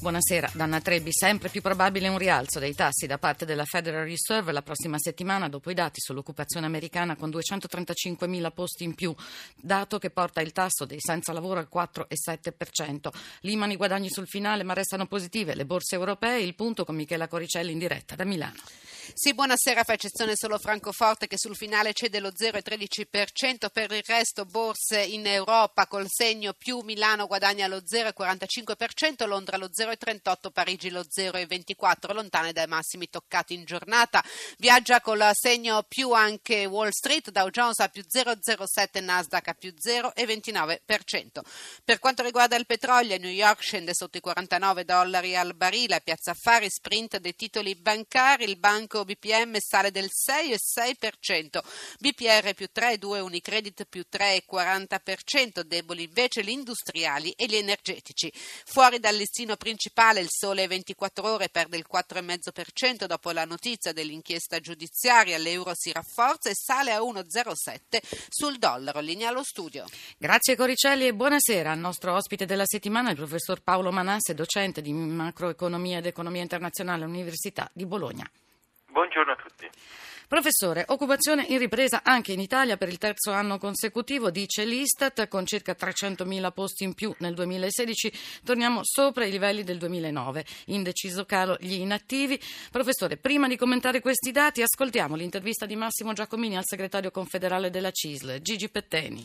Buonasera, Danna Trebbi. Sempre più probabile un rialzo dei tassi da parte della Federal Reserve la prossima settimana dopo i dati sull'occupazione americana con 235 mila posti in più, dato che porta il tasso dei senza lavoro al 4,7%. Limani guadagni sul finale ma restano positive le borse europee, il punto con Michela Coricelli in diretta da Milano. Sì, buonasera, fa eccezione solo Francoforte che sul finale cede lo 0,13%, per il resto borse in Europa col segno più Milano guadagna lo 0,45%, Londra lo 0,38%, Parigi lo 0,24%, lontane dai massimi toccati in giornata. Viaggia col segno più anche Wall Street, Dow Jones a più 0,07%, Nasdaq a più 0,29%. Per quanto riguarda il petrolio, New York scende sotto i 49 dollari al barile, Piazza Affari sprint dei titoli bancari, il banco Banco BPM sale del 6,6%, BPR più 3,2%, Unicredit più 3,40%, deboli invece gli industriali e gli energetici. Fuori dal listino principale il Sole 24 ore perde il 4,5% dopo la notizia dell'inchiesta giudiziaria, l'euro si rafforza e sale a 1,07 sul dollaro. Linea allo studio. Grazie Coricelli e buonasera al nostro ospite della settimana, il professor Paolo Manasse, docente di macroeconomia ed economia internazionale all'Università di Bologna. Buongiorno a tutti. Professore, occupazione in ripresa anche in Italia per il terzo anno consecutivo, dice l'Istat, con circa 300.000 posti in più nel 2016 torniamo sopra i livelli del 2009. In deciso calo gli inattivi. Professore, prima di commentare questi dati ascoltiamo l'intervista di Massimo Giacomini al segretario confederale della CISL, Gigi Petteni.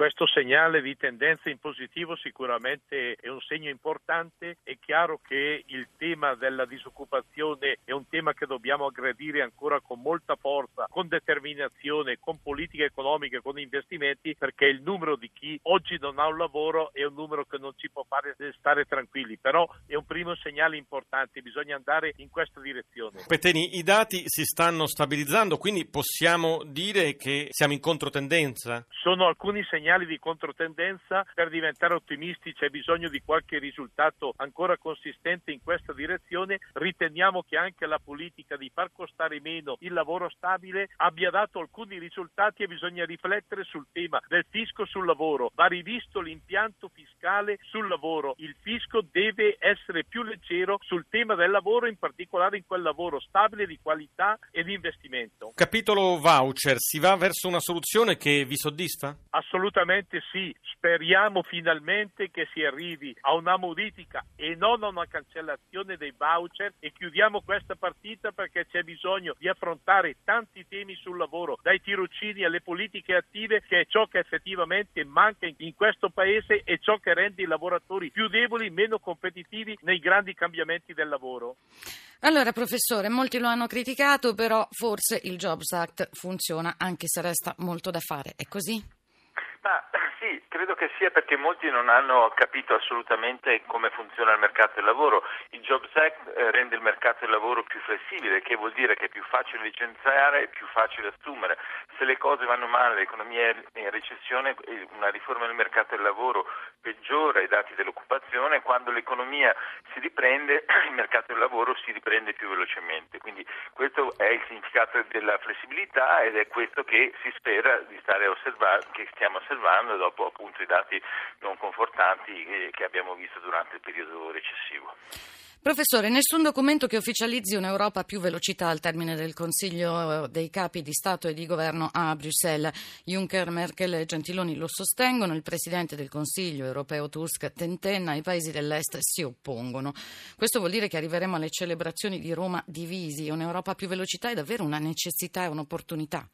Questo segnale di tendenza in positivo sicuramente è un segno importante, è chiaro che il tema della disoccupazione è un tema che dobbiamo aggredire ancora con molta forza, con determinazione, con politiche economiche, con investimenti, perché il numero di chi oggi non ha un lavoro è un numero che non ci può fare stare tranquilli, però è un primo segnale importante, bisogna andare in questa direzione. Petteni, i dati si stanno stabilizzando, quindi possiamo dire che siamo in controtendenza? Sono alcuni segnali segnali di controtendenza, per diventare ottimisti c'è bisogno di qualche risultato ancora consistente in questa direzione. Riteniamo che anche la politica di far costare meno il lavoro stabile abbia dato alcuni risultati e bisogna riflettere sul tema del fisco sul lavoro. Va rivisto l'impianto fiscale sul lavoro. Il fisco deve essere più leggero sul tema del lavoro, in particolare in quel lavoro stabile di qualità e di investimento. Capitolo voucher, si va verso una soluzione che vi soddisfa? Assolutamente Assolutamente sì, speriamo finalmente che si arrivi a una modifica e non a una cancellazione dei voucher e chiudiamo questa partita perché c'è bisogno di affrontare tanti temi sul lavoro, dai tirocini alle politiche attive, che è ciò che effettivamente manca in questo paese e ciò che rende i lavoratori più deboli, meno competitivi nei grandi cambiamenti del lavoro. Allora, professore, molti lo hanno criticato, però forse il Jobs Act funziona anche se resta molto da fare. È così? Ma sì, credo che sia perché molti non hanno capito assolutamente come funziona il mercato del lavoro. Il Jobs Act eh, rende il mercato del lavoro più flessibile, che vuol dire che è più facile licenziare e più facile assumere. Se le cose vanno male, l'economia è in recessione, una riforma del mercato del lavoro peggiora i dati dell'occupazione, quando l'economia si riprende il mercato del lavoro si riprende più velocemente. Quindi questo è il significato della flessibilità ed è questo che si spera di stare a osservare, che stiamo osservando dopo appunto i dati non confortanti che abbiamo visto durante il periodo recessivo. Professore, nessun documento che ufficializzi un'Europa a più velocità al termine del Consiglio dei capi di Stato e di Governo a Bruxelles. Juncker, Merkel e Gentiloni lo sostengono, il Presidente del Consiglio europeo Tusk tentenna, i paesi dell'Est si oppongono. Questo vuol dire che arriveremo alle celebrazioni di Roma divisi. Un'Europa a più velocità è davvero una necessità e un'opportunità?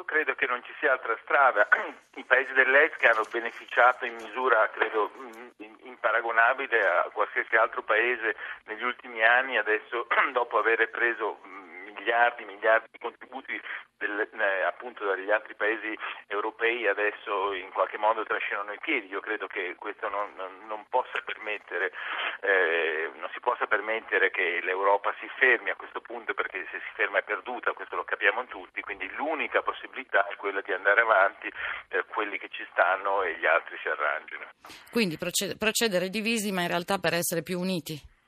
Io credo che non ci sia altra strada. I paesi dell'Est hanno beneficiato in misura, credo, imparagonabile a qualsiasi altro paese negli ultimi anni, adesso dopo aver preso miliardi, miliardi di contributi del, eh, appunto dagli altri paesi europei adesso in qualche modo trascinano i piedi. Io credo che questo non, non, non possa permettere, eh, non si possa permettere che l'Europa si fermi a questo punto perché se si ferma è perduta, questo lo capiamo tutti, quindi l'unica possibilità è quella di andare avanti, eh, quelli che ci stanno e gli altri si arrangiano. Quindi procedere divisi ma in realtà per essere più uniti?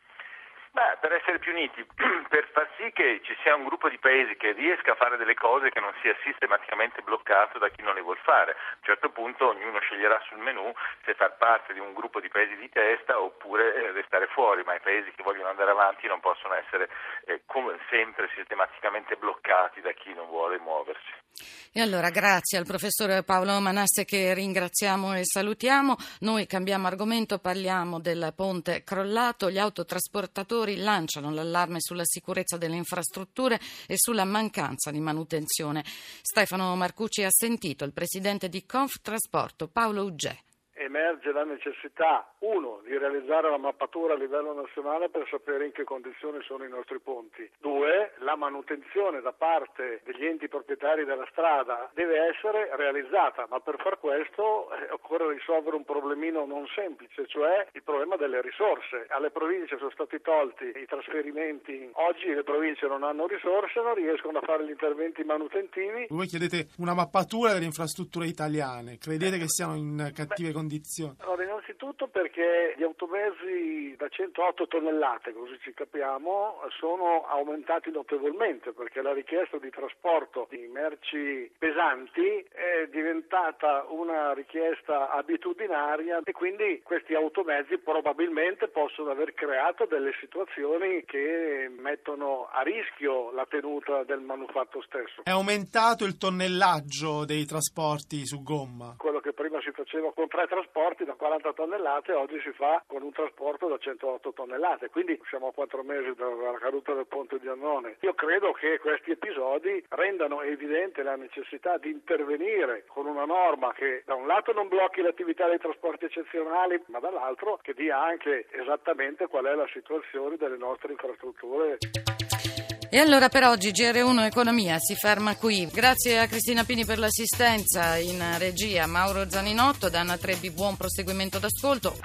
Beh, per essere più uniti, per far sì che ci sia un gruppo di paesi che riesca a fare delle cose che non sia sistematicamente bloccato da chi non le vuol fare. A un certo punto ognuno sceglierà sul menù se far parte di un gruppo di paesi di testa oppure eh, restare fuori, ma i paesi che vogliono andare avanti non possono essere eh, come sempre sistematicamente bloccati da chi non vuole muoversi. E allora grazie al professor Paolo Manasse che ringraziamo e salutiamo. Noi cambiamo argomento, parliamo del ponte crollato, gli autotrasportatori operatori lanciano l'allarme sulla sicurezza delle infrastrutture e sulla mancanza di manutenzione. Stefano Marcucci ha sentito il presidente di Conftrasporto Paolo Uggè emerge la necessità, uno, di realizzare la mappatura a livello nazionale per sapere in che condizioni sono i nostri ponti. Due, la manutenzione da parte degli enti proprietari della strada deve essere realizzata, ma per far questo eh, occorre risolvere un problemino non semplice, cioè il problema delle risorse. Alle province sono stati tolti i trasferimenti, oggi le province non hanno risorse, non riescono a fare gli interventi manutentivi. Voi chiedete una mappatura delle infrastrutture italiane, credete che siano in cattive Beh, condizioni? Allora, innanzitutto perché gli automezzi da 108 tonnellate, così ci capiamo, sono aumentati notevolmente perché la richiesta di trasporto di merci pesanti è diventata una richiesta abitudinaria e quindi questi automezzi probabilmente possono aver creato delle situazioni che mettono a rischio la tenuta del manufatto stesso. È aumentato il tonnellaggio dei trasporti su gomma? Quello che prima si faceva con tre trasporti da 40 tonnellate oggi si fa con un trasporto da 108 tonnellate, quindi siamo a quattro mesi dalla caduta del ponte di Annone. Io credo che questi episodi rendano evidente la necessità di intervenire con una norma che da un lato non blocchi l'attività dei trasporti eccezionali, ma dall'altro che dia anche esattamente qual è la situazione delle nostre infrastrutture. E allora per oggi GR1 Economia si ferma qui. Grazie a Cristina Pini per l'assistenza in regia, Mauro Zaninotto, Danna Trebbi, buon proseguimento d'ascolto.